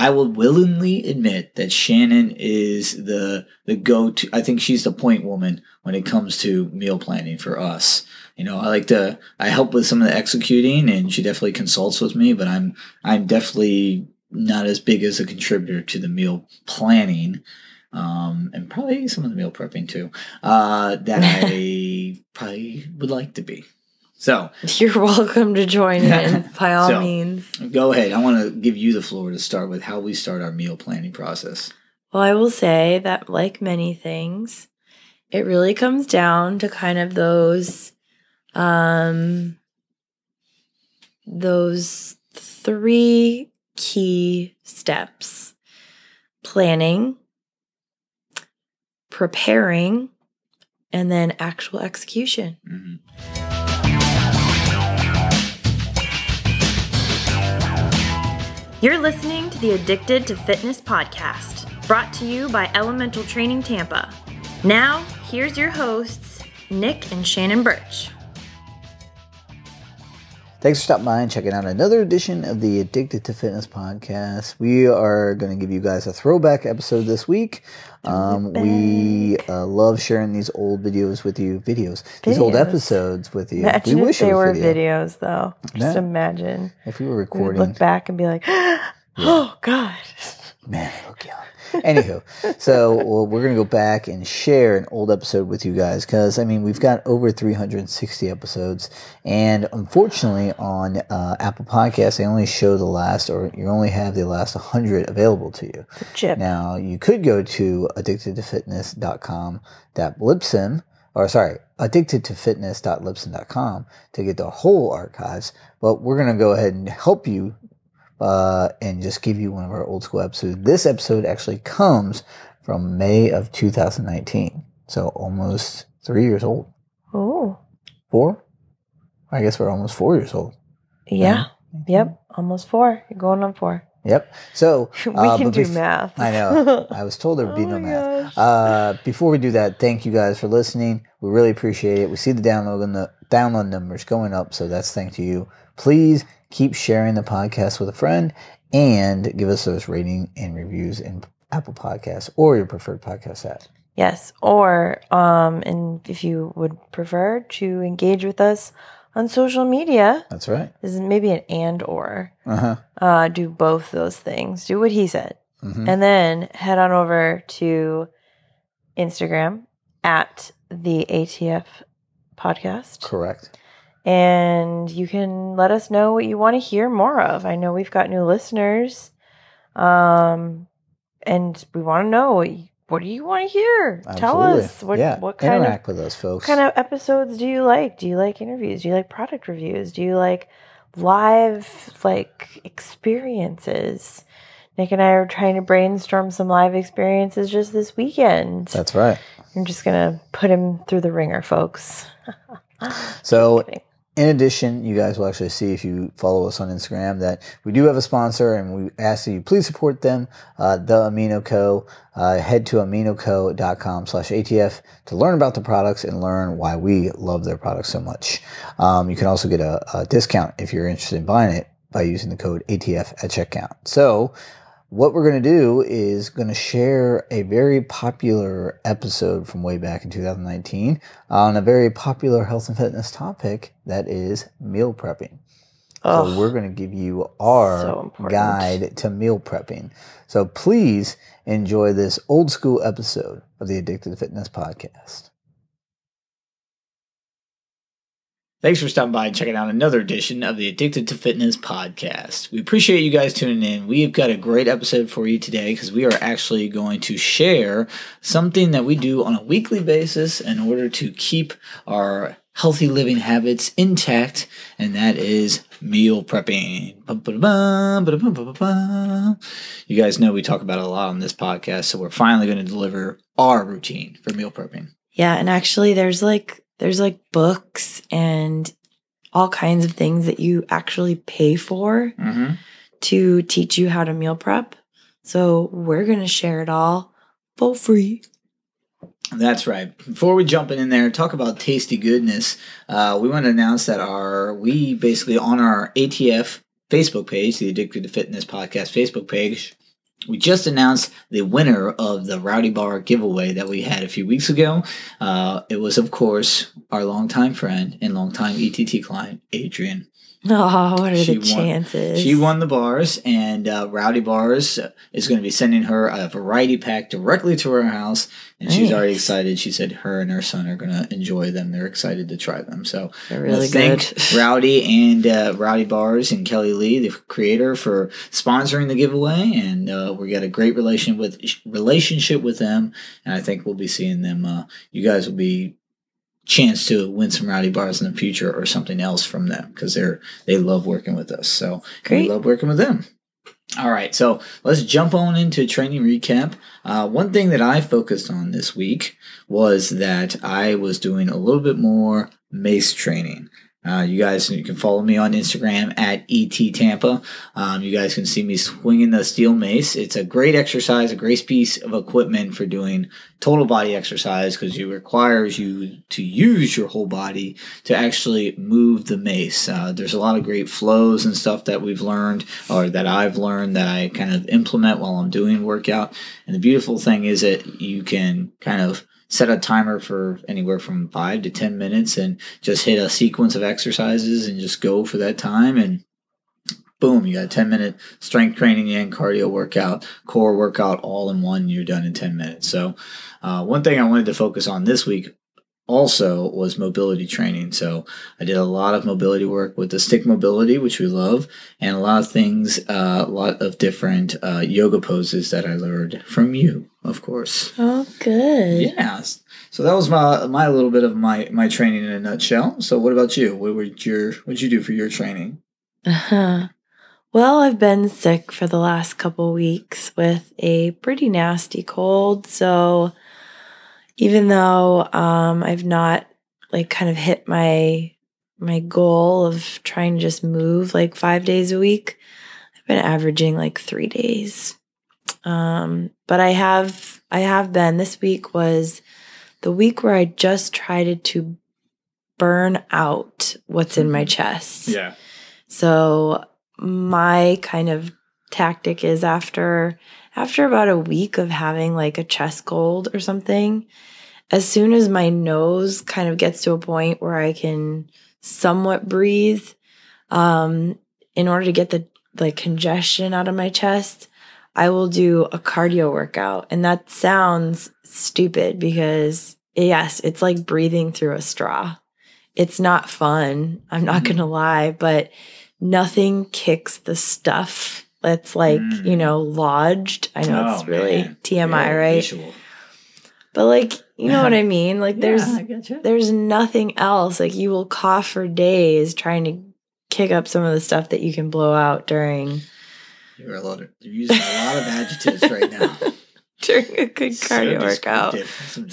I will willingly admit that Shannon is the the go to. I think she's the point woman when it comes to meal planning for us. You know, I like to I help with some of the executing, and she definitely consults with me. But I'm I'm definitely not as big as a contributor to the meal planning. Um, and probably some of the meal prepping too, uh, that I probably would like to be. So You're welcome to join in by all So- means. go ahead. I want to give you the floor to start with how we start our meal planning process. Well, I will say that, like many things, it really comes down to kind of those, um, those three key steps: planning, preparing, and then actual execution. Mhm. You're listening to the Addicted to Fitness podcast, brought to you by Elemental Training Tampa. Now, here's your hosts, Nick and Shannon Birch. Thanks for stopping by and checking out another edition of the Addicted to Fitness podcast. We are going to give you guys a throwback episode this week. Um, we uh, love sharing these old videos with you, videos, these old episodes with you. Imagine we wish they were video. videos, though. Just Yeah. imagine. If we were We recording, look back and be like, oh, God. Man, look young. Anywho, so well, we're gonna go back and share an old episode with you guys because I mean we've got over 360 episodes, and unfortunately on uh, Apple Podcasts they only show the last, or you only have the last 100 available to you. Chip. Now you could go to addictedtofitness.com that Libsyn, or sorry, addictedtofitness.libsyn.com to get the whole archives. But we're gonna go ahead and help you uh, and just give you one of our old school episodes. This episode actually comes from May of 2019, so almost three years old. Oh, Four? I guess we're almost four years old. yeah. Yep. Almost four. You're going on four. Yep. So we uh, can do bef- math. I know. I was told there would be Oh no math. Uh, before we do that, thank you guys for listening. We really appreciate it. We see the download and the download numbers going up, so that's thanks to you. Please keep sharing the podcast with a friend and give us those rating and reviews in Apple Podcasts or your preferred podcast app. Yes, or um, and if you would prefer to engage with us on social media, That's right. this is maybe an and or. Uh huh. Uh, do both those things. Do what he said, hmm and then head on over to Instagram at the ATF podcast, Correct. And you can let us know what you want to hear more of. I know we've got new listeners, um, and we want to know what, you- what do you want to hear. Tell us what yeah. what kind of with us, folks. what kind of episodes do you like? Do you like interviews? Do you like product reviews? Do you like live like experiences? Nick and I are trying to brainstorm some live experiences just this weekend. That's right. I'm just gonna put him through the ringer, folks. So. In addition, you guys will actually see if you follow us on Instagram that we do have a sponsor and we ask that you please support them, uh, The Amino Co. Uh, head to aminoco.com slash ATF to learn about the products and learn why we love their products so much. Um, you can also get a, a discount if you're interested in buying it by using the code ATF at checkout. So what we're going to do is going to share a very popular episode from way back in 2019 on a very popular health and fitness topic that is meal prepping. So we're going to give you our So guide to meal prepping. So please enjoy this old school episode of the Addicted to Fitness podcast. Thanks for stopping by and checking out another edition of the Addicted to Fitness podcast. We appreciate you guys tuning in. We've got a great episode for you today because we are actually going to share something that we do on a weekly basis in order to keep our healthy living habits intact, and that is meal prepping. You guys know we talk about it a lot on this podcast, so we're finally going to deliver our routine for meal prepping. Yeah, and actually there's like there's like books and all kinds of things that you actually pay for Mm-hmm. to teach you how to meal prep. So we're gonna share it all for free. That's right. Before we jump in there, talk about tasty goodness. Uh, we want to announce that our we basically on our ATF Facebook page, the Addicted to Fitness podcast Facebook page, we just announced the winner of the Rowdy Bar giveaway that we had a few weeks ago. Uh, it was, of course, our longtime friend and longtime ETT client, Adrian. Oh, what are She the won- chances? She won the bars, and uh, Rowdy Bars is going to be sending her a variety pack directly to her house. And she's already excited. She said her and her son are going to enjoy them. They're excited to try them. So They're really good. thank Rowdy and uh, Rowdy Bars and Kelly Lee, the creator, for sponsoring the giveaway. And uh, we got a great relation with relationship with them. And I think we'll be seeing them. Uh, you guys will be chance to win some rowdy bars in the future or something else from them because they're they love working with us. So Great. we love working with them. All right so let's jump on into training recap. Uh, one thing that i focused on this week was that i was doing a little bit more mace training uh, you guys you can follow me on Instagram at ET Tampa. Um, you guys can see me swinging the steel mace. It's a great exercise, a great piece of equipment for doing total body exercise because it requires you to use your whole body to actually move the mace. Uh, there's a lot of great flows and stuff that we've learned or that I've learned that I kind of implement while I'm doing workout. And the beautiful thing is that you can kind of set a timer for anywhere from five to 10 minutes and just hit a sequence of exercises and just go for that time. And boom, you got a 10 minute strength training and cardio workout, core workout all in one. You're done in 10 minutes. So, uh, one thing I wanted to focus on this week also was mobility training. So I did a lot of mobility work with the stick mobility, which we love, and a lot of things, uh, a lot of different uh, yoga poses that I learned from you, of course. Oh, good. Yeah. So that was my my little bit of my my training in a nutshell. So what about you? What were your what'd you do for your training? Uh-huh. Well, I've been sick for the last couple weeks with a pretty nasty cold. So even though um, I've not like kind of hit my my goal of trying to just move like five days a week, I've been averaging like three days. Um, but I have I have been this week was the week where I just tried to burn out what's in my chest. Yeah. So my kind of tactic is after after about a week of having like a chest cold or something, as soon as my nose kind of gets to a point where I can somewhat breathe, um, in order to get the like congestion out of my chest, I will do a cardio workout. And that sounds stupid because yes, it's like breathing through a straw. It's not fun. I'm not Mhm. going to lie, but nothing kicks the stuff that's like, Mm. you know, lodged. I know it's Oh, really man. TMI, right? visual. But like, you know what I mean? Like there's Yeah, there's nothing else. Like you will cough for days trying to kick up some of the stuff that you can blow out during You're a lot of, you're using a lot of adjectives right now. during a good So cardio workout.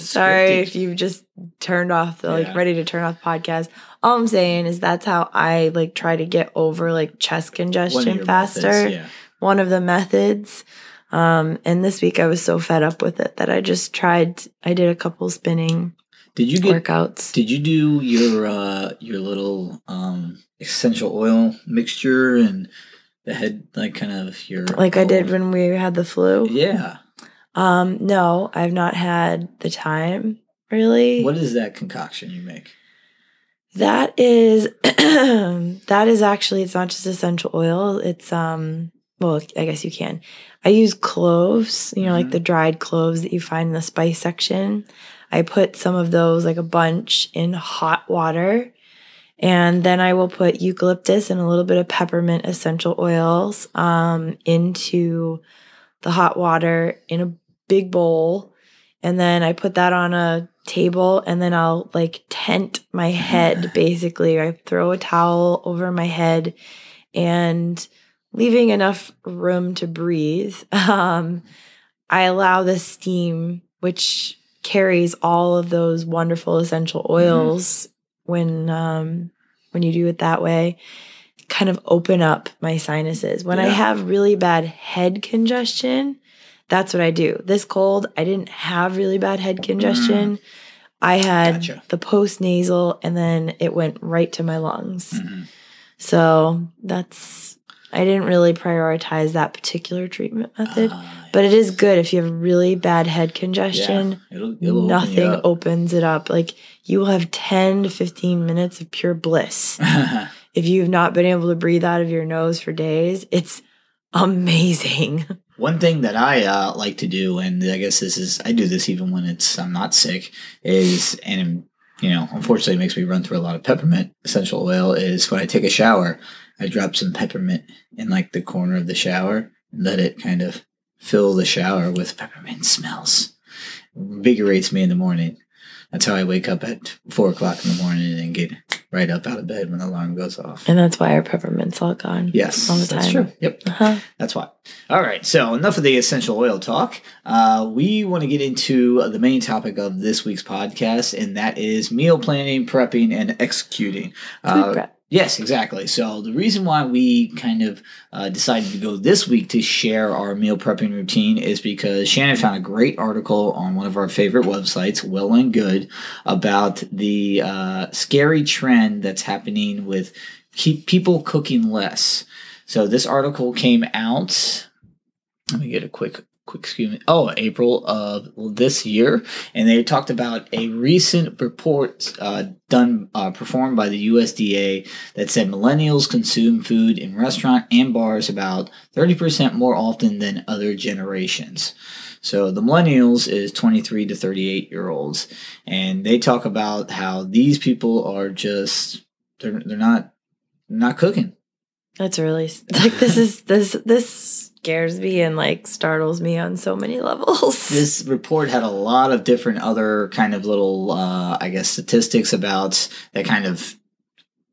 Sorry if you've just turned off the like Yeah. ready to turn off podcast. All I'm saying is that's how I like try to get over like chest congestion your faster. methods, yeah. One of the methods. Um, and this week I was so fed up with it that I just tried. I did a couple spinning Did you get workouts. Did you do your uh your little um essential oil mixture and the head like kind of your like I did when we had the flu. Yeah. Um, no, I've not had the time really. What is that concoction you make? That is that is actually it's not just essential oil. It's um well, I guess you can. I use cloves, you know, like Mhm. the dried cloves that you find in the spice section. I put some of those like a bunch in hot water. And then I will put eucalyptus and a little bit of peppermint essential oils um, into the hot water in a big bowl. And then I put that on a table and then I'll like tent my head basically. I throw a towel over my head and leaving enough room to breathe. Um, I allow the steam, which carries all of those wonderful essential oils when um, when you do it that way, kind of open up my sinuses. When I have really bad head congestion, that's what I do. This cold, I didn't have really bad head congestion. I had Gotcha. the post nasal and then it went right to my lungs. Mhm. So that's I didn't really prioritize that particular treatment method, Ah, but it is good if you have really bad head congestion. it'll, it'll Nothing up. opens it up. Like you will have 10 to 15 minutes of pure bliss. if you've not been able to breathe out of your nose for days, it's amazing. One thing that I uh, like to do, and I guess this is I do this even when it's I'm not sick, is and you know unfortunately it makes me run through a lot of peppermint essential oil. Is when I take a shower, I drop some peppermint in like the corner of the shower and let it kind of fill the shower with peppermint smells. Invigorates me in the morning. That's how I wake up at four o'clock in the morning and get right up out of bed when the alarm goes off. And that's why our peppermint's all gone. Yes, All the that's time. true. Yep. Uh-huh. That's why. All right. So enough of the essential oil talk. Uh, we want to get into the main topic of this week's podcast, and that is meal planning, prepping, and executing. Food Uh, prep. Yes, exactly. So the reason why we kind of uh, decided to go this week to share our meal prepping routine is because Shannon found a great article on one of our favorite websites, Well and Good, about the uh, scary trend that's happening with keep people cooking less. So this article came out. Let me get a quick quick excuse me. Oh, April of this year, and they talked about a recent report uh, done uh, performed by the USDA that said millennials consume food in restaurant and bars about thirty percent more often than other generations. So the millennials is 23 to 38 year olds, and they talk about how these people are just they're they're not not cooking. That's really like this is this this scares me and like startles me on so many levels. This report had a lot of different other kind of little, uh, I guess, statistics about that kind of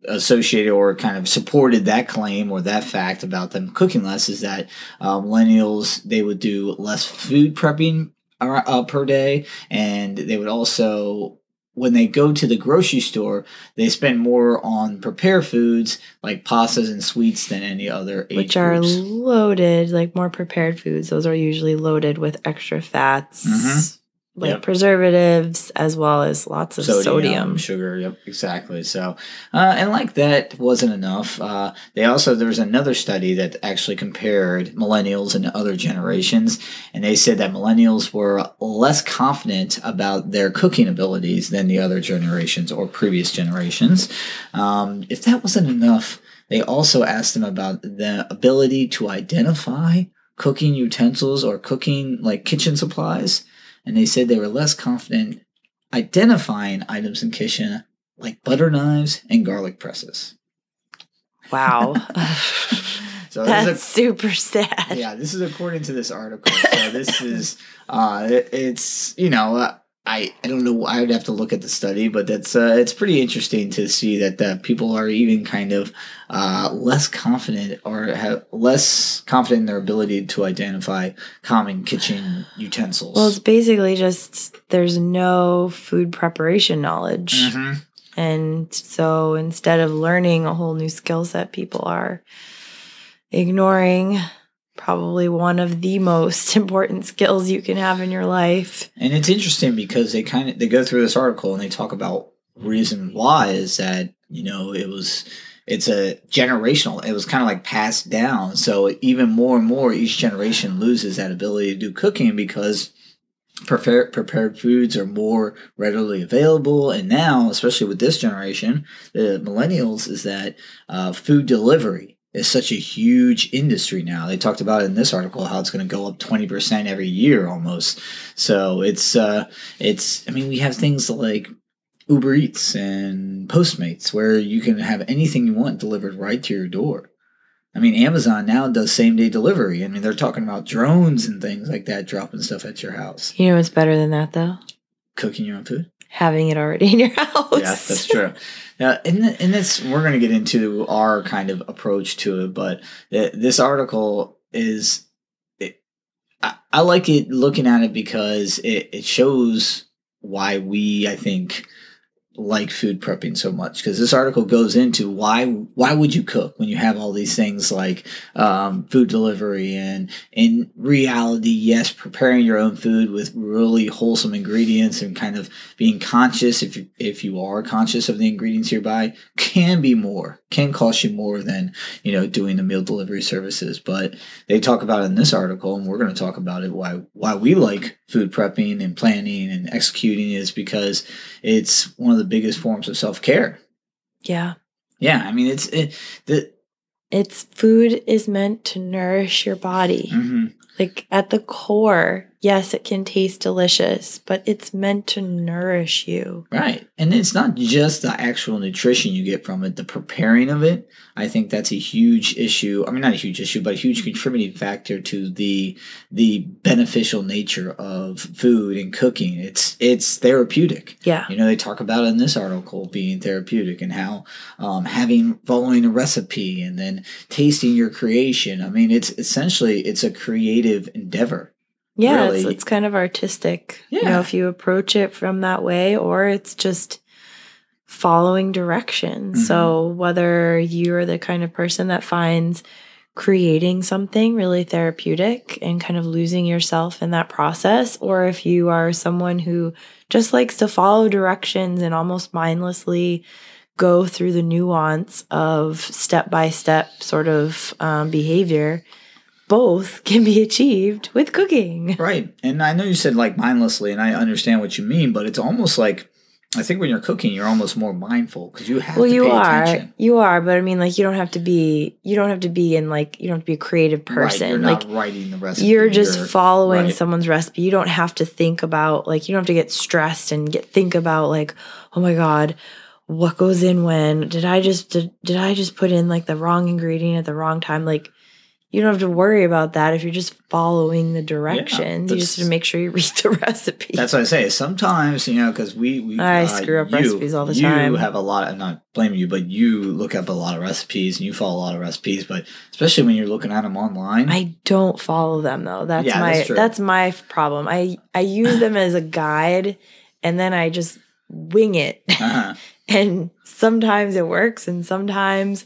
associated or kind of supported that claim or that fact about them cooking less is that uh, millennials they would do less food prepping uh, per day and they would also when they go to the grocery store they spend more on prepared foods like pastas and sweets than any other age which are groups. loaded, like more prepared foods. Those are usually loaded with extra fats, Mhm. Like Yep. preservatives, as well as lots of sodium. sugar. Yep, exactly. So, uh, and like that wasn't enough. Uh, they also there was another study that actually compared millennials and other generations, and they said that millennials were less confident about their cooking abilities than the other generations or previous generations. Um, if that wasn't enough, they also asked them about the ability to identify cooking utensils or cooking like kitchen supplies and they said they were less confident identifying items in kitchen like butter knives and garlic presses. Wow, So that's this is super sad. yeah, this is according to this article. So this is uh, it- it's you know uh, I I don't know I would have to look at the study, but that's uh, it's pretty interesting to see that uh, people are even kind of uh, less confident or have less confident in their ability to identify common kitchen utensils. Well, it's basically just there's no food preparation knowledge. Mhm. And so instead of learning a whole new skill set, people are ignoring probably one of the most important skills you can have in your life. And it's interesting because they kind of they go through this article and they talk about reason why is that you know it was it's a generational it was kind of like passed down. So even more and more each generation loses that ability to do cooking because prepared prepared foods are more readily available. And now especially with this generation the millennials is that uh, food delivery is such a huge industry now they talked about it in this article how it's going to go up 20% every year almost so it's uh it's i mean we have things like uber eats and postmates where you can have anything you want delivered right to your door I mean, Amazon now does same day delivery. I mean, they're talking about drones and things like that, dropping stuff at your house, You know what's better than that though? cooking your own food. Having it already in your house. Yeah, that's true. Now, and th- and this we're going to get into our kind of approach to it, but th- this article is, it, I, I like it looking at it because it, it shows why we, I think, like food prepping so much? Because this article goes into why why would you cook when you have all these things like um, food delivery and in reality yes preparing your own food with really wholesome ingredients and kind of being conscious if you, if you are conscious of the ingredients you buy can be more can cost you more than you know doing the meal delivery services. But they talk about in this article and we're going to talk about it why why we like food prepping and planning and executing is because it's one of the biggest forms of self-care Yeah. yeah i mean it's it the It's food is meant to nourish your body. mhm. Like at the core, yes, it can taste delicious, but it's meant to nourish you. Right. And it's not just the actual nutrition you get from it, the preparing of it. I think that's a huge issue. I mean not a huge issue, but a huge contributing factor to the the beneficial nature of food and cooking. It's it's therapeutic. Yeah. You know, they talk about it in this article being therapeutic and how um, having following a recipe and then tasting your creation. I mean, it's essentially it's a creative endeavor. Yeah, it's, really- it's kind of artistic. You know, if you approach it from that way, or it's just following directions. Mhm. So, whether you're the kind of person that finds creating something really therapeutic and kind of losing yourself in that process, or if you are someone who just likes to follow directions and almost mindlessly go through the nuance of step by step sort of um, behavior, both can be achieved with cooking. Right. And I know you said like mindlessly, and I understand what you mean, but it's almost like I think when you're cooking, you're almost more mindful because you have well to you pay are attention. you are but i mean like you don't have to be you don't have to be in like you don't have to be a creative Right, person you're like not writing the recipe. you're just following right. someone's recipe you don't have to think about like you don't have to get stressed and get think about like oh my god what goes in when did i just did, did i just put in like the wrong ingredient at the wrong time like you don't have to worry about that if you're just following the directions you just have to make sure you read the recipe That's what I say. Sometimes, you know, because we, we I screw up you- recipes all the you time. You have a lot. I'm not blaming you, but you look up a lot of recipes and you follow a lot of recipes. But especially when you're looking at them online, I don't follow them though. That's Yeah, my that's that's, my problem. I I use them as a guide and then I just wing it. uh-huh. and sometimes it works and sometimes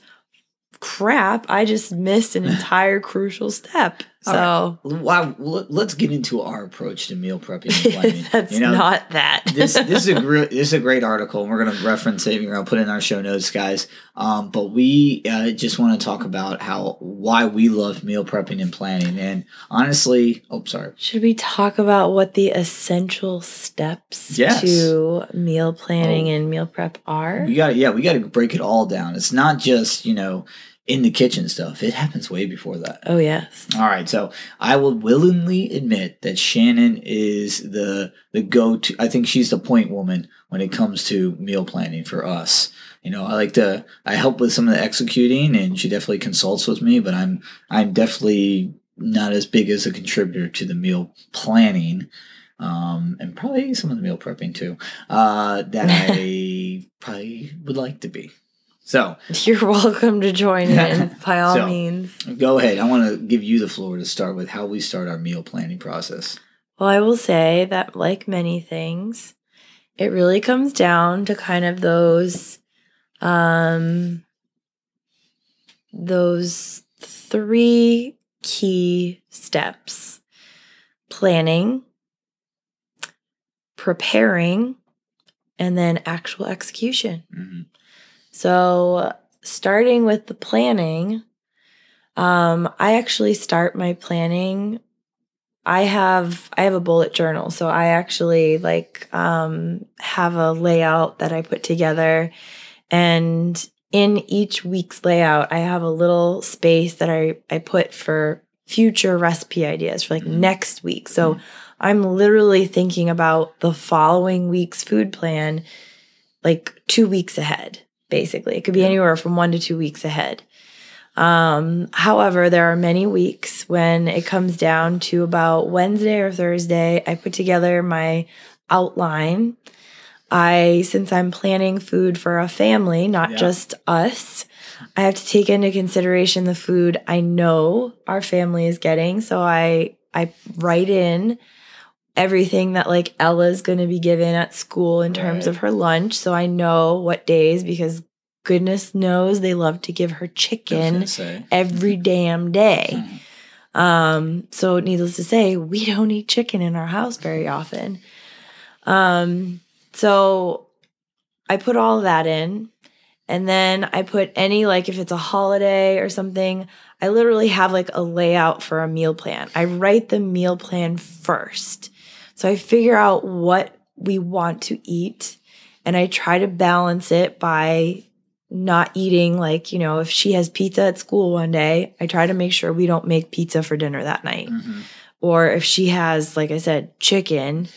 crap, I just missed an entire crucial step. So wow, let- let's get into our approach to meal prepping planning. that's you know, not that. this this is a great this is a great article, and we're going to reference it. We're going to put it in our show notes, guys. Um, but we uh, just want to talk about how why we love meal prepping and planning. And honestly, oh, sorry. Should we talk about what the essential steps Yes. to meal planning Oh. and meal prep are? We got yeah, we got to break it all down. It's not just you know in the kitchen stuff. It happens way before that. Oh yes. All right, so I will willingly admit that Shannon is the the go to. I think she's the point woman when it comes to meal planning for us. You know, I like to I help with some of the executing, and she definitely consults with me. But I'm I'm definitely not as big as a contributor to the meal planning. Um, and probably some of the meal prepping too, uh, that I probably would like to be. So You're welcome to join in by all So- means. go ahead. I want to give you the floor to start with how we start our meal planning process. Well, I will say that, like many things, it really comes down to kind of those, um, those three key steps: planning, preparing, and then actual execution. Mhm. So, starting with the planning, um, I actually start my planning. I have I have a bullet journal, so I actually like um, have a layout that I put together, and in each week's layout, I have a little space that I I put for future recipe ideas for like Mhm. next week. So I'm literally thinking about the following week's food plan like 2 weeks ahead basically. It could be anywhere from 1 to 2 weeks ahead. Um, however, there are many weeks when it comes down to about Wednesday or Thursday, I put together my outline. I since I'm planning food for a family, not Yeah. just us, I have to take into consideration the food I know our family is getting. So I I write in everything that like Ella's going to be given at school in terms Right. of her lunch. So I know what days because goodness knows they love to give her chicken every damn day. Um, so needless to say, we don't eat chicken in our house very often. Um, so I put all that in. And then I put any, like, if it's a holiday or something, I literally have like a layout for a meal plan. I write the meal plan first. So I figure out what we want to eat and I try to balance it by not eating, like, you know, if she has pizza at school one day, I try to make sure we don't make pizza for dinner that night Mhm. or if she has like i said chicken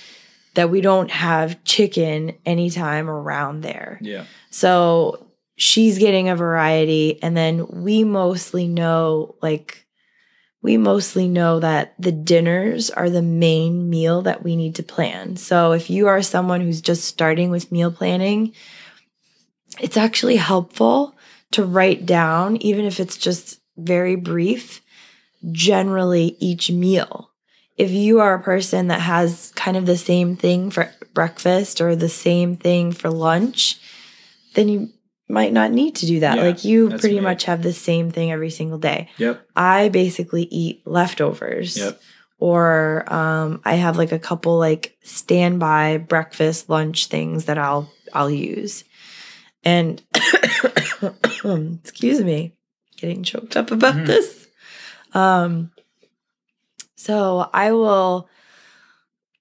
that we don't have chicken anytime around there Yeah. so she's getting a variety and then we mostly know like we mostly know that the dinners are the main meal that we need to plan. So if you are someone who's just starting with meal planning it's actually helpful to write down even if it's just very brief generally each meal. If you are a person that has kind of the same thing for breakfast or the same thing for lunch, then you might not need to do that. Yeah, like you pretty me. much have the same thing every single day. Yep. I basically eat leftovers. Yep. Or um, I have like a couple like standby breakfast lunch things that I'll I'll use. And excuse me, getting choked up about Mhm. this. Um so I will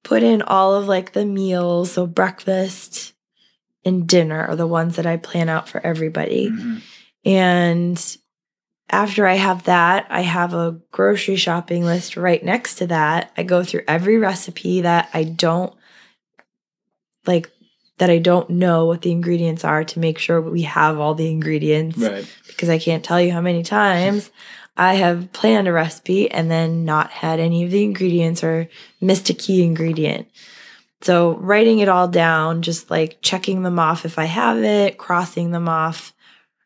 put in all of like the meals, so breakfast and dinner are the ones that I plan out for everybody. Mhm. And after I have that, I have a grocery shopping list right next to that. I go through every recipe that I don't like that I don't know what the ingredients are to make sure we have all the ingredients Right. because I can't tell you how many times I have planned a recipe and then not had any of the ingredients or missed a key ingredient. So, writing it all down, just like checking them off if I have it, crossing them off,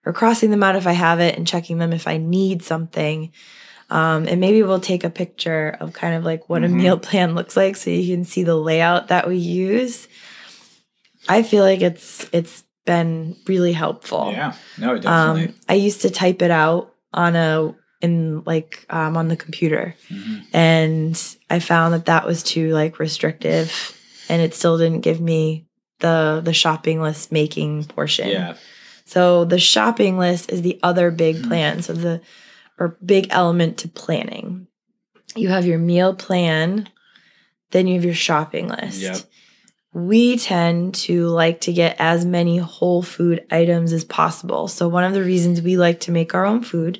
or crossing them out if I have it, and checking them if I need something. Um, and maybe we'll take a picture of kind of like what Mhm. a meal plan looks like so you can see the layout that we use. I feel like it's it's been really helpful. Yeah. No, definitely. Um, I used to type it out on a in like um, on the computer, Mhm. and I found that that was too like restrictive, and it still didn't give me the the shopping list making portion. Yeah. So the shopping list is the other big Mhm. plan. So the or big element to planning. You have your meal plan, then you have your shopping list. Yep. We tend to like to get as many whole food items as possible. So one of the reasons we like to make our own food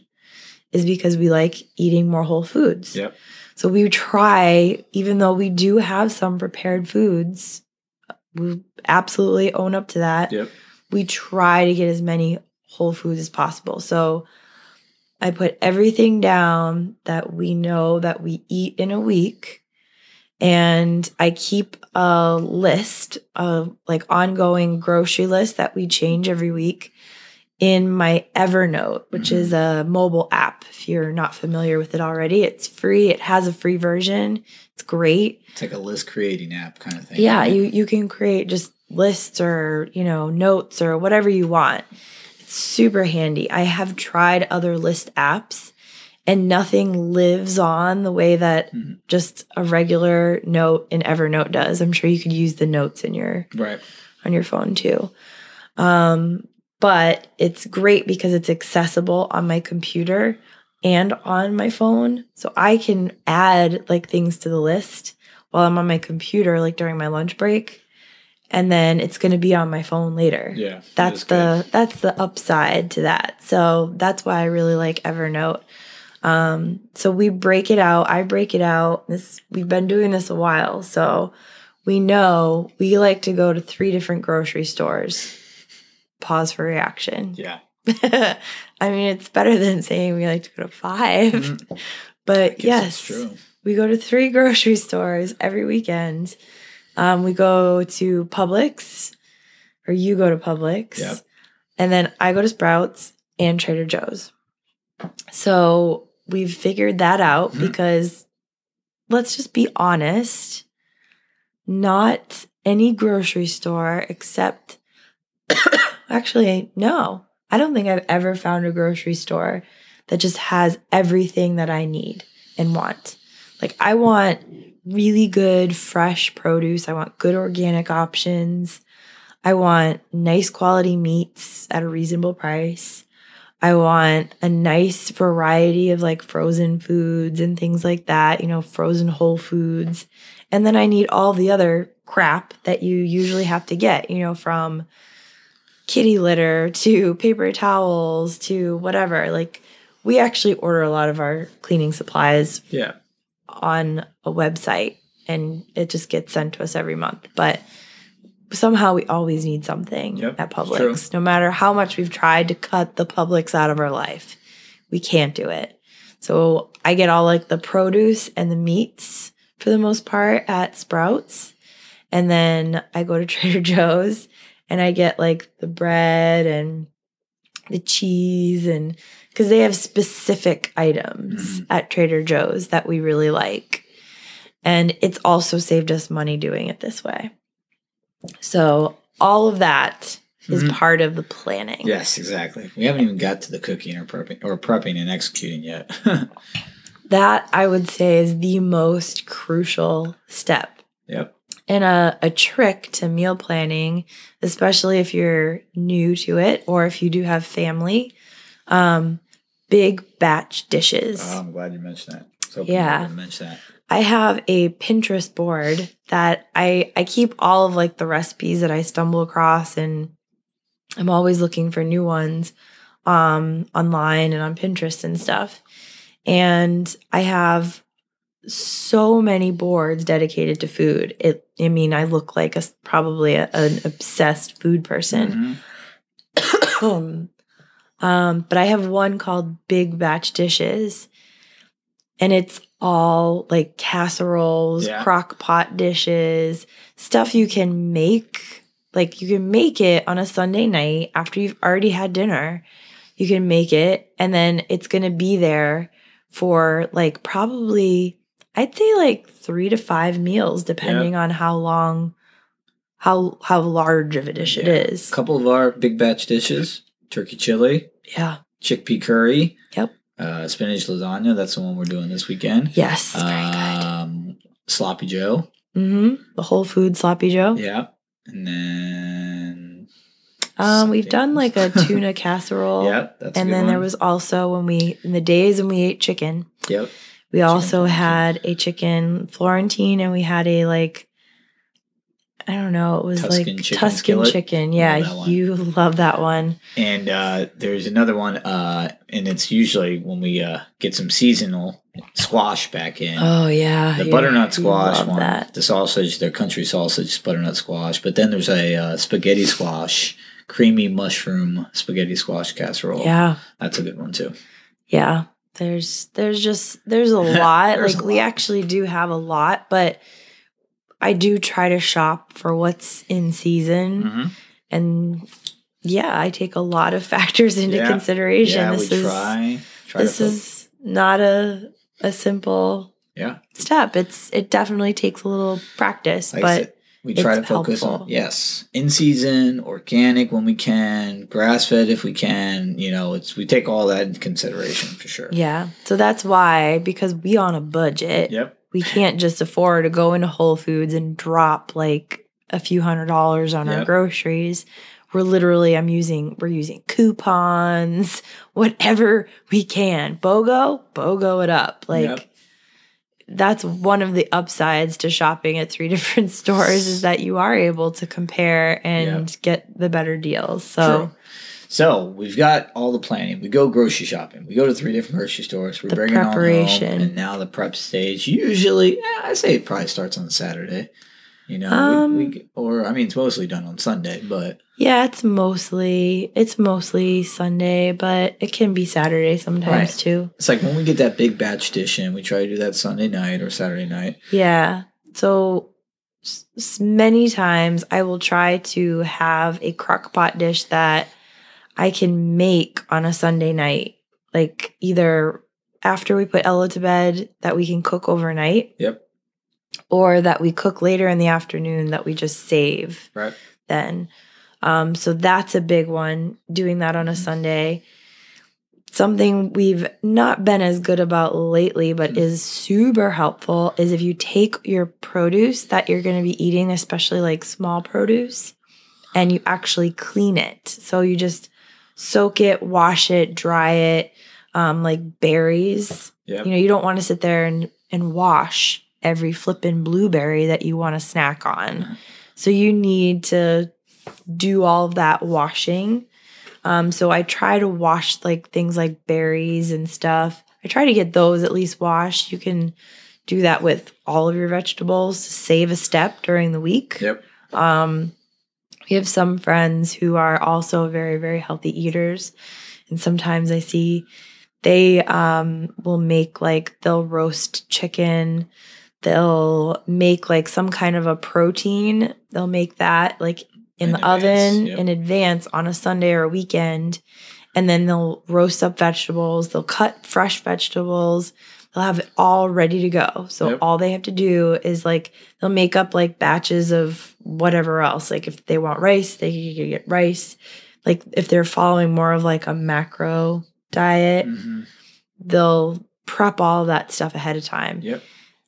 is because we like eating more whole foods. Yep. So we try, even though we do have some prepared foods, we absolutely own up to that Yep. we try to get as many whole foods as possible. So I put everything down that we know that we eat in a week. And I keep a list of like ongoing grocery list that we change every week in my Evernote, which is a mobile app. If you're not familiar with it already, it's free. It has a free version. It's great. It's like a list creating app kind of thing. Yeah, right? you you can create just lists or, you know, notes or whatever you want. It's super handy. I have tried other list apps and nothing lives on the way that Mhm. just a regular note in Evernote does. I'm sure you could use the notes in your Right. on your phone too. Um, but it's great because it's accessible on my computer and on my phone. So I can add like things to the list while I'm on my computer, like during my lunch break. And then it's going to be on my phone later. Yeah. That's the that's the upside to that. So that's why I really like Evernote. Um, so we break it out. I break it out. This we've been doing this a while, so we know we like to go to three different grocery stores. Pause for reaction. Yeah. I mean, it's better than saying we like to go to 5 Mhm. But yes, true. we go to three grocery stores every weekend. Um, we go to Publix, or you go to Publix, Yep. and then I go to Sprouts and Trader Joe's. So we've figured that out Mhm. because let's just be honest. not any grocery store except actually no. I don't think I've ever found a grocery store that just has everything that I need and want. Like I want really good fresh produce. I want good organic options. I want nice quality meats at a reasonable price. I want a nice variety of like frozen foods and things like that, you know, frozen whole foods. And then I need all the other crap that you usually have to get, you know, from kitty litter to paper towels to whatever. Like we actually order a lot of our cleaning supplies Yeah. on a website and it just gets sent to us every month. But somehow we always need something Yep, at Publix. No matter how much we've tried to cut the Publix out of our life, we can't do it. So I get all like the produce and the meats for the most part at Sprouts. And then I go to Trader Joe's and I get like the bread and the cheese and because they have specific items Mhm. at Trader Joe's that we really like. And it's also saved us money doing it this way. So all of that is Mhm. part of the planning. Yes, exactly. We haven't even got to the cooking or prepping or prepping and executing yet. That I would say is the most crucial step. yep. And a, a trick to meal planning, especially if you're new to it or if you do have family, um, big batch dishes. Oh, I'm glad you mentioned that. So Yeah. mention that. I have a Pinterest board that I I keep all of like the recipes that I stumble across and I'm always looking for new ones um online and on Pinterest and stuff. And I have so many boards dedicated to food. It I mean, I look like a probably a, an obsessed food person. Mhm. um, but I have one called Big Batch Dishes, and it's all like casseroles, Yeah. crock pot dishes, stuff you can make. Like you can make it on a Sunday night after you've already had dinner. You can make it, and then it's gonna be there for like probably I'd say like three to five meals, depending on how long, how how large of a dish it Yeah. is. A couple of our big batch dishes: turkey chili, Yeah. chickpea curry. Yep. Uh, spinach lasagna. That's the one we're doing this weekend. Yes. Very good. Um, sloppy Joe. Mm-hmm. The Whole Food Sloppy Joe. Yeah. And then. Um, we've done like a tuna casserole. Yep. That's a And then there was also when we in the days when we ate chicken, Yep. We also Florentine. had a chicken Florentine and we had a like I don't know, it was Tuscan like chicken Tuscan skillet. chicken. Yeah, one. you love that one. And uh, there's another one, uh, and it's usually when we uh, get some seasonal squash back in. Oh yeah. the you- butternut squash love one, That. the sausage, the country sausage butternut squash. But then there's a uh, spaghetti squash, creamy mushroom spaghetti squash casserole. Yeah. that's a good one too. Yeah. There's there's just there's a lot. There's like a we lot. actually do have a lot, but I do try to shop for what's in season. Mhm. and yeah, I take a lot of factors into Yeah. consideration. Yeah, this we is try. try this is not a a simple yeah. step. It's it definitely takes a little practice, Like but we try to it's focus on yes, in season, organic when we can, grass fed if we can. You know, it's we take all that into consideration for sure. yeah. So that's why because we on a budget, Yep. we can't just afford to go into Whole Foods and drop like a few hundred dollars on our groceries. We're literally I'm using we're using coupons, whatever we can. BOGO, BOGO it up. Like Yep. That's one of the upsides to shopping at three different stores is that you are able to compare and get the better deals. So True. So we've got all the planning. We go grocery shopping. We go to three different grocery stores. We The bring it all home, and now the prep stage. Usually, eh, I say it probably starts on Saturday. You know, Um, we, we, or I mean, it's mostly done on Sunday, but yeah, it's mostly it's mostly Sunday, but it can be Saturday sometimes Right. too. it's like when we get that big batch dish in, we try to do that Sunday night or Saturday night. Yeah. So many times I will try to have a crock pot dish that I can make on a Sunday night. Like either after we put Ella to bed that we can cook overnight Yep. Or that we cook later in the afternoon that we just save Right. then. Um, so that's a big one, doing that on a Sunday. Something we've not been as good about lately, but Mhm. is super helpful, is if you take your produce that you're going to be eating, especially like small produce, and you actually clean it. So you just soak it, wash it, dry it, um, like berries. Yep. You know, you don't want to sit there and, and wash every flippin' blueberry that you want to snack on. So you need to do all of that washing. Um, so I try to wash like things like berries and stuff. I try to get those at least washed. You can do that with all of your vegetables. Save a step during the week. Yep. Um, we have some friends who are also very, very healthy eaters. And sometimes I see they um, will make like, they'll roast chicken. They'll make like some kind of a protein. They'll make that like in, In the advance, oven yep. in advance on a Sunday or a weekend. And then they'll roast up vegetables. They'll cut fresh vegetables. They'll have it all ready to go. So Yep. all they have to do is like they'll make up like batches of whatever else. Like if they want rice, they can get rice. Like if they're following more of like a macro diet, Mhm. they'll prep all of that stuff ahead of time. Yep.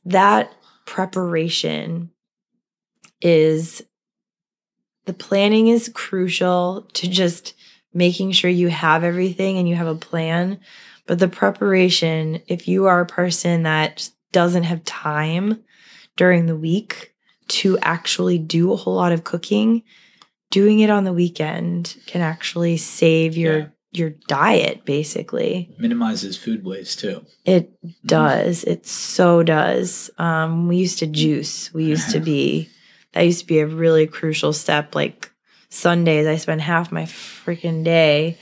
That preparation is the planning is crucial to just making sure you have everything and you have a plan. But the preparation, if you are a person that doesn't have time during the week to actually do a whole lot of cooking, doing it on the weekend can actually save your Yeah. Your diet basically. Minimizes food waste too. It Mm-hmm. does. It so does. Um, we used to juice. We used to be that used to be a really crucial step. Like Sundays, I spend half my freaking day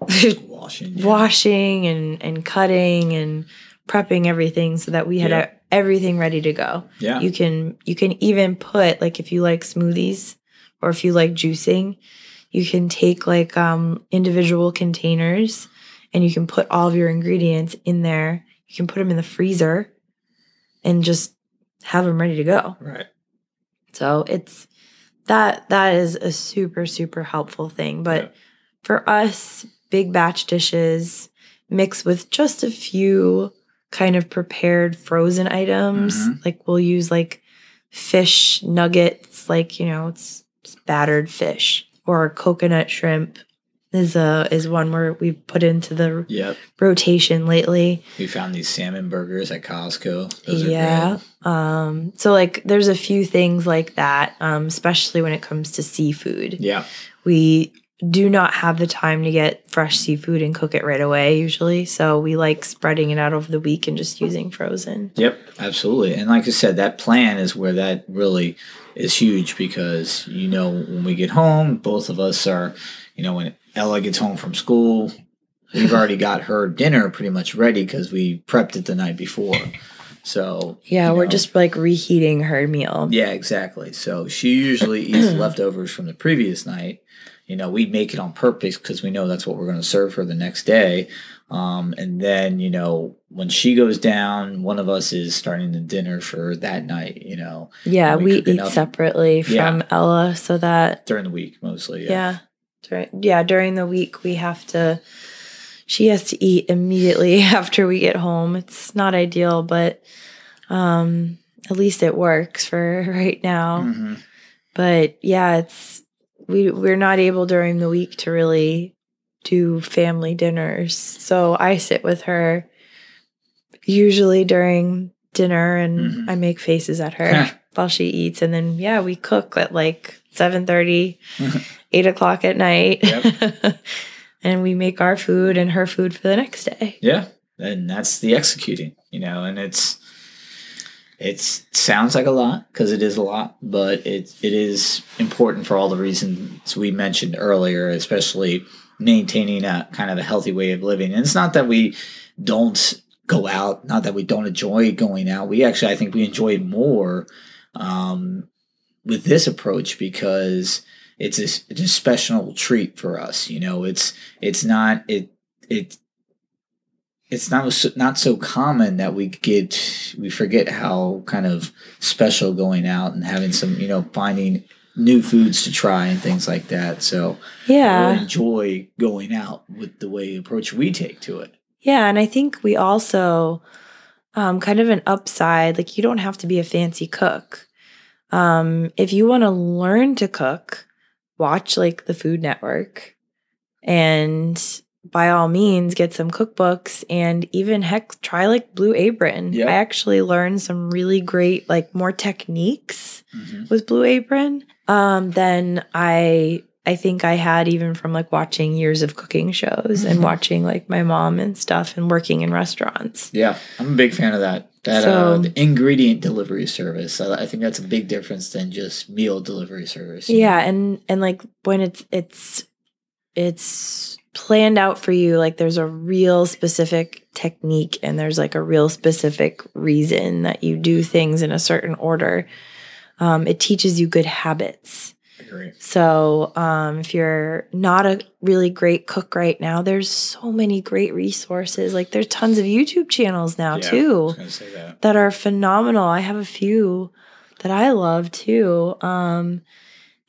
Washing. yeah. washing and and cutting and prepping everything so that we had Yeah. everything ready to go. Yeah. You can you can even put like if you like smoothies or if you like juicing, you can take like um individual containers and you can put all of your ingredients in there. You can put them in the freezer and just have them ready to go. right. So it's that that is a super super helpful thing, but Yeah. for us big batch dishes mixed with just a few kind of prepared frozen items. Mhm. Like we'll use like fish nuggets, like you know, it's, it's battered fish or coconut shrimp is a is one where we put into the Yep. rotation lately. We found these salmon burgers at Costco. Those yeah. Um so like there's a few things like that, um, especially when it comes to seafood. Yeah. We do not have the time to get fresh seafood and cook it right away usually. So we like spreading it out over the week and just using frozen. Yep, absolutely. And like I said, that plan is where that really is huge because you know when we get home, both of us are, you know, when Ella gets home from school, we've already got her dinner pretty much ready because we prepped it the night before. So Yeah, we're know, just like reheating her meal. yeah, exactly. So she usually eats leftovers from the previous night. You know, we make it on purpose because we know that's what we're going to serve her the next day. Um, and then, you know, when she goes down, one of us is starting the dinner for that night, you know, Yeah, We we, eat enough- separately Yeah. from Ella so that during the week mostly. yeah. Yeah. Dur- yeah, during the week we have to she has to eat immediately after we get home. It's not ideal, but um at least it works for right now. hmm But yeah, it's we we're not able during the week to really do family dinners. So I sit with her usually during dinner and Mhm. I make faces at her while she eats and then yeah, we cook at like 7:30, 8 o'clock at night. and we make our food and her food for the next day. Yeah. And that's the executing, you know, and it's, it sounds like a lot because it is a lot, but it it is important for all the reasons we mentioned earlier, especially maintaining a kind of a healthy way of living. And it's not that we don't go out, not that we don't enjoy going out. We actually, I think, we enjoy more um, with this approach because it's a, it's a special treat for us. You know, it's it's not it it it's not so, not so common that we get we forget how kind of special going out and having some you know finding new foods to try and things like that. So Yeah. really enjoy going out with the way approach we take to it. Yeah, and I think we also um, kind of an upside. Like you don't have to be a fancy cook. Um, if you want to learn to cook, watch like the Food Network, and by all means get some cookbooks and even heck try like Blue Apron. Yeah. I actually learned some really great like more techniques Mm-hmm. with Blue Apron um, than I I think I had even from like watching years of cooking shows Mhm. and watching like my mom and stuff and working in restaurants. Yeah, I'm a big fan of that. That So- uh, the ingredient delivery service. I, I think that's a big difference than just meal delivery service. Yeah, and and like when it's it's it's planned out for you like there's a real specific technique and there's like a real specific reason that you do things in a certain order. Um, it teaches you good habits. So, um, if you're not a really great cook right now, there's so many great resources. Like there's tons of YouTube channels now Yeah, too was gonna say that. that are phenomenal. I have a few that I love too. Um,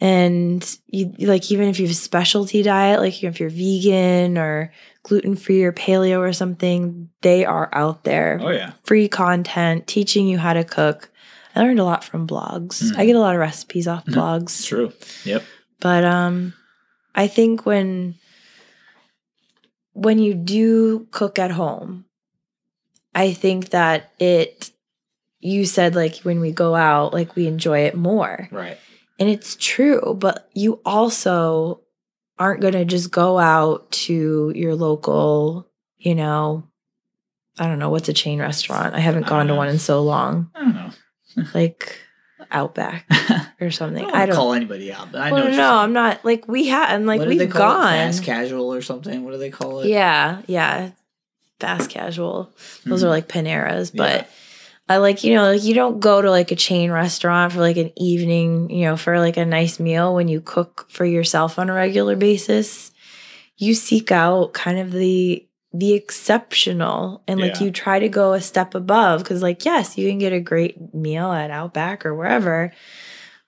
and you like even if you have a specialty diet, like if you're vegan or gluten free or paleo or something, they are out there. Oh yeah. Free content teaching you how to cook. I learned a lot from blogs. I Mhm. get a lot of recipes off Mhm. blogs. True. Yep. But um I think when when you do cook at home, I think that it you said like when we go out, like we enjoy it more. Right. And it's true, but you also aren't going to just go out to your local, you know, I don't know, what's a chain restaurant? I haven't gone to one in so long. I don't know. Like Outback or something. don't, I don't call anybody out, but I know. well, what no. I'm not like we have and like we've gone. Fast casual or something. What do they call it? Yeah, yeah. Fast casual. Those Mhm. are like Paneras, but I like, you know, like you don't go to like a chain restaurant for like an evening, you know, for like a nice meal when you cook for yourself on a regular basis. You seek out kind of the the exceptional and like Yeah. you try to go a step above cuz like yes, you can get a great meal at Outback or wherever,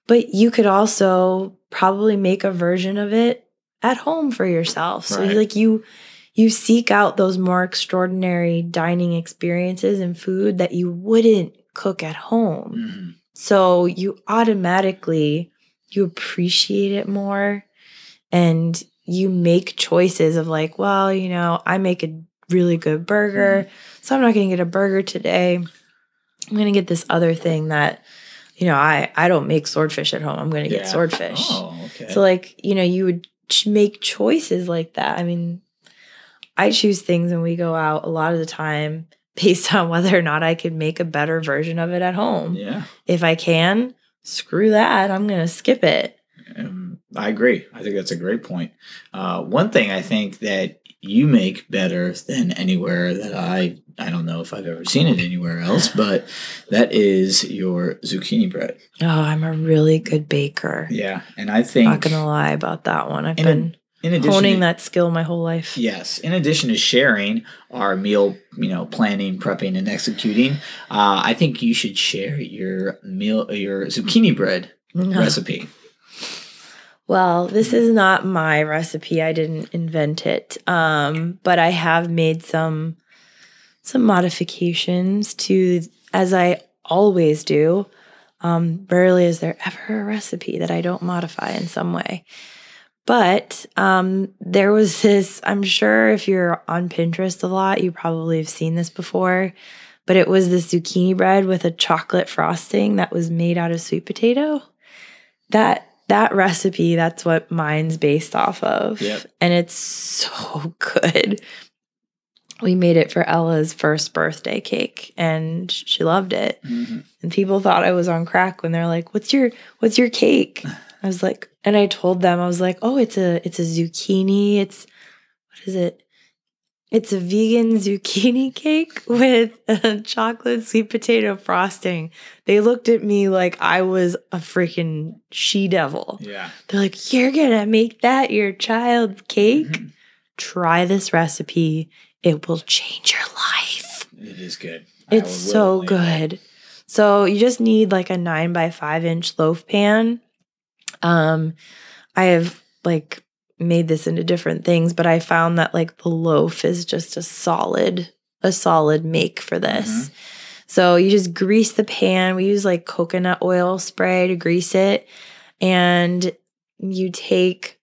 but you could also probably make a version of it at home for yourself. So Right. like you you seek out those more extraordinary dining experiences and food that you wouldn't cook at home. Mhm. So you automatically you appreciate it more and you make choices of like, well, you know, I make a really good burger, so I'm not going to get a burger today. I'm going to get this other thing that you know, I I don't make swordfish at home. I'm going to get swordfish. Oh, okay. So like, you know, you would ch- make choices like that. I mean, I choose things when we go out a lot of the time based on whether or not I could make a better version of it at home. yeah. If I can, screw that. I'm going to skip it. Um, I agree. I think that's a great point. Uh, one thing I think that you make better than anywhere that I I don't know if I've ever seen it anywhere else, but that is your zucchini bread. Oh, I'm a really good baker. Yeah, and I think Not going to lie about that one. I've been in addition honing to, that skill my whole life. Yes, in addition to sharing our meal, you know, planning, prepping, and executing, uh, I think you should share your meal, your zucchini bread recipe. Well, this is not my recipe. I didn't invent it. Um, but I have made some some modifications to as I always do. Um, rarely is there ever a recipe that I don't modify in some way. But um, there was this, I'm sure if you're on Pinterest a lot, you probably have seen this before. But it was the zucchini bread with a chocolate frosting that was made out of sweet potato. That that recipe, that's what mine's based off of. Yep. And it's so good. We made it for Ella's first birthday cake and she loved it. Mhm. And people thought I was on crack when they're like, "What's your what's your cake?" I was like, and I told them I was like, "Oh, it's a it's a zucchini. It's what is it? It's a vegan zucchini cake with a chocolate sweet potato frosting." They looked at me like I was a freaking she devil. Yeah. They're like, "You're going to make that your child's cake?" Mhm. Try this recipe. It will change your life. It is good. It's so good. So you just need like a nine by five inch loaf pan. Um, I have like made this into different things, but I found that like the loaf is just a solid, a solid make for this. Mhm. So you just grease the pan. We use like coconut oil spray to grease it. And you take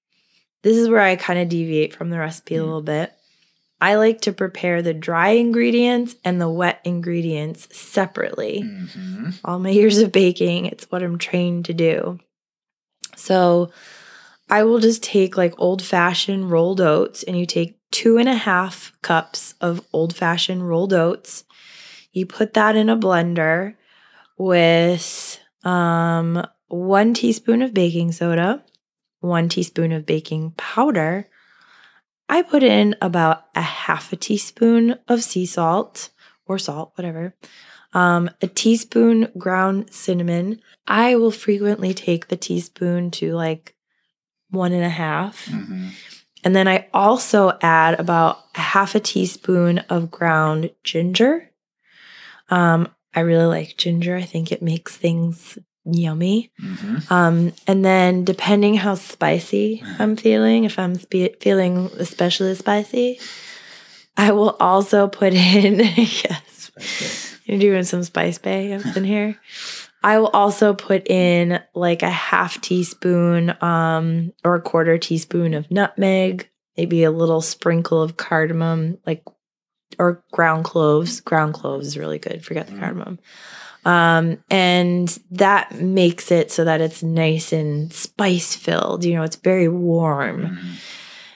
this is where I kind of deviate from the recipe a Mm. little bit. I like to prepare the dry ingredients and the wet ingredients separately. Mhm. All my years of baking, it's what I'm trained to do. So I will just take like old fashioned rolled oats, and you take two and a half cups of old fashioned rolled oats. You put that in a blender with um, one teaspoon of baking soda, one teaspoon of baking powder. I put in about a half a teaspoon of sea salt or salt, whatever, um, a teaspoon ground cinnamon. I will frequently take the teaspoon to like one and a half. Mhm. And then I also add about a half a teaspoon of ground ginger. Um, I really like ginger. I think it makes things yummy. Mhm. Um, and then depending how spicy I'm feeling, if I'm spe- feeling especially spicy, I will also put in yes, you're doing some spice bay up in here. I will also put in like a half teaspoon um, or a quarter teaspoon of nutmeg, maybe a little sprinkle of cardamom, like or ground cloves. Ground cloves is really good. Forget the Mm. cardamom. Um, and that makes it so that it's nice and spice filled. You know, it's very warm. Mhm.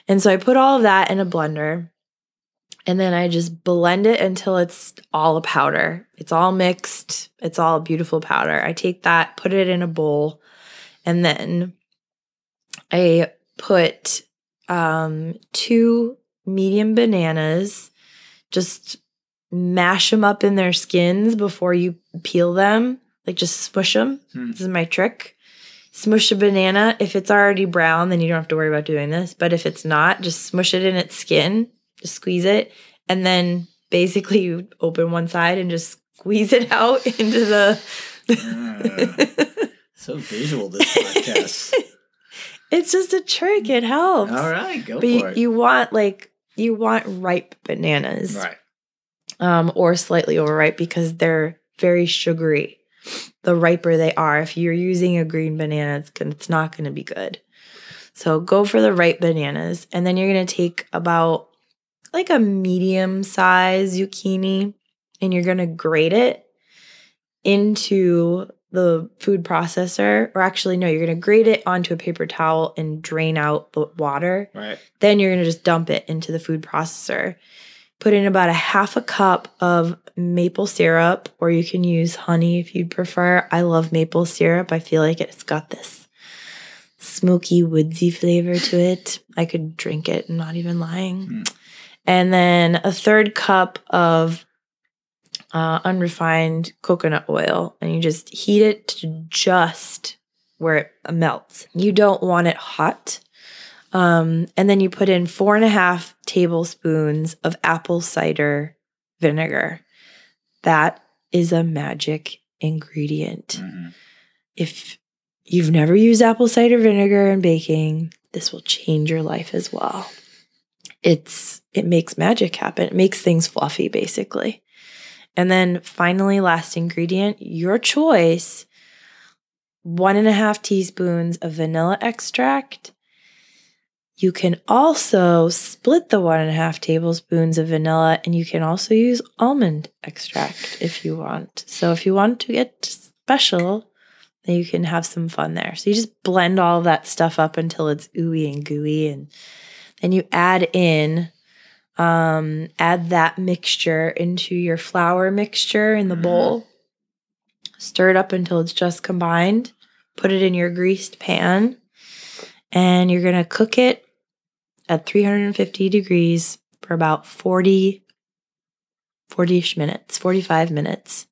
And so I put all of that in a blender and then I just blend it until it's all a powder. It's all mixed, it's all beautiful powder. I take that, put it in a bowl, and then I put um, two medium bananas, just mash them up in their skins before you peel them, like just smush them. Hmm. This is my trick. Smush a banana. If it's already brown, then you don't have to worry about doing this. But if it's not, just smush it in its skin, just squeeze it, and then basically you open one side and just squeeze it out into the. Ah. So visual this podcast. it's just a trick. It helps. All right, go But you, for it. you want like you want ripe bananas, right. Um, or slightly overripe because they're very sugary. The riper they are, if you're using a green banana, it's, gonna, it's not going to be good. So go for the ripe bananas, and then you're going to take about like a medium size zucchini, and you're going to grate it into the food processor. Or actually, no, you're going to grate it onto a paper towel and drain out the water. Right. Then you're going to just dump it into the food processor. Put in about a half a cup of maple syrup, or you can use honey if you'd prefer. I love maple syrup. I feel like it's got this smoky, woodsy flavor to it. I could drink it, I'm not even lying. Mm. And then a third cup of uh, unrefined coconut oil, and you just heat it to just where it melts. You don't want it hot. Um, and then you put in four and a half tablespoons of apple cider vinegar. That is a magic ingredient. Mhm. If you've never used apple cider vinegar in baking, this will change your life as well. It's it makes magic happen. It makes things fluffy basically. And then finally, last ingredient, your choice, one and a half teaspoons of vanilla extract. You can also split the one and a half tablespoons of vanilla and you can also use almond extract if you want. So if you want to get special, then you can have some fun there. So you just blend all of that stuff up until it's ooey and gooey and then you add in um add that mixture into your flour mixture in the Mhm. bowl. Stir it up until it's just combined. Put it in your greased pan and you're going to cook it at 350 degrees for about 40 40ish minutes, 45 minutes.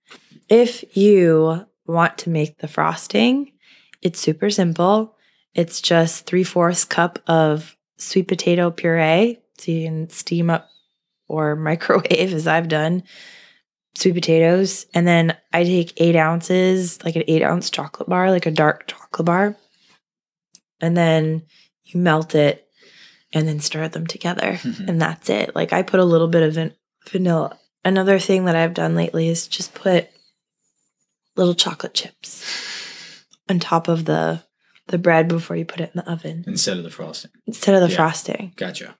If you want to make the frosting, it's super simple. It's just three fourths cup of sweet potato puree. So you can steam up or microwave, as I've done, sweet potatoes. And then I take eight ounces, like an eight ounce chocolate bar, like a dark chocolate bar. And then you melt it and then stir them together. Mm-hmm. and that's it. Like I put a little bit of van- vanilla. Another thing that I've done lately is just put little chocolate chips on top of the the bread before you put it in the oven Instead of the frosting. instead of the Yeah. frosting. Gotcha.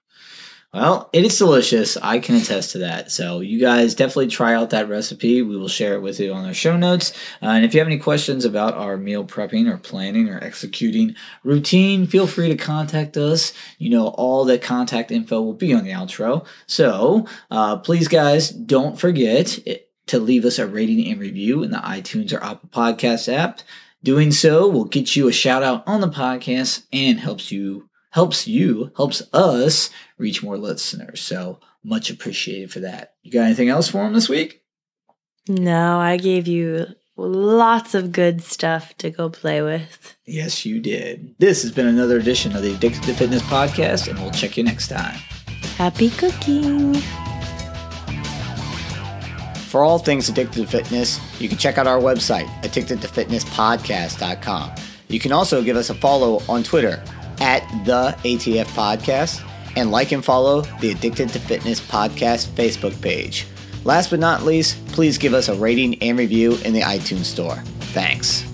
Well, it is delicious. I can attest to that. So, you guys definitely try out that recipe. We will share it with you on our show notes. Uh, and if you have any questions about our meal prepping or planning or executing routine, feel free to contact us. You know, all the contact info will be on the outro. So, uh, please, guys, don't forget to leave us a rating and review in the iTunes or Apple Podcast app. Doing so will get you a shout out on the podcast and helps you helps you helps us reach more listeners. So much appreciated for that. You got anything else for them this week? No, I gave you lots of good stuff to go play with. Yes, you did. This has been another edition of the Addicted to Fitness podcast, and we'll check you next time. Happy cooking. For all things addicted to fitness, you can check out our website, addictedtofitnesspodcast.com. You can also give us a follow on Twitter at the ATF Podcast and like and follow the Addicted to Fitness Podcast Facebook page. Last but not least, please give us a rating and review in the iTunes Store. Thanks.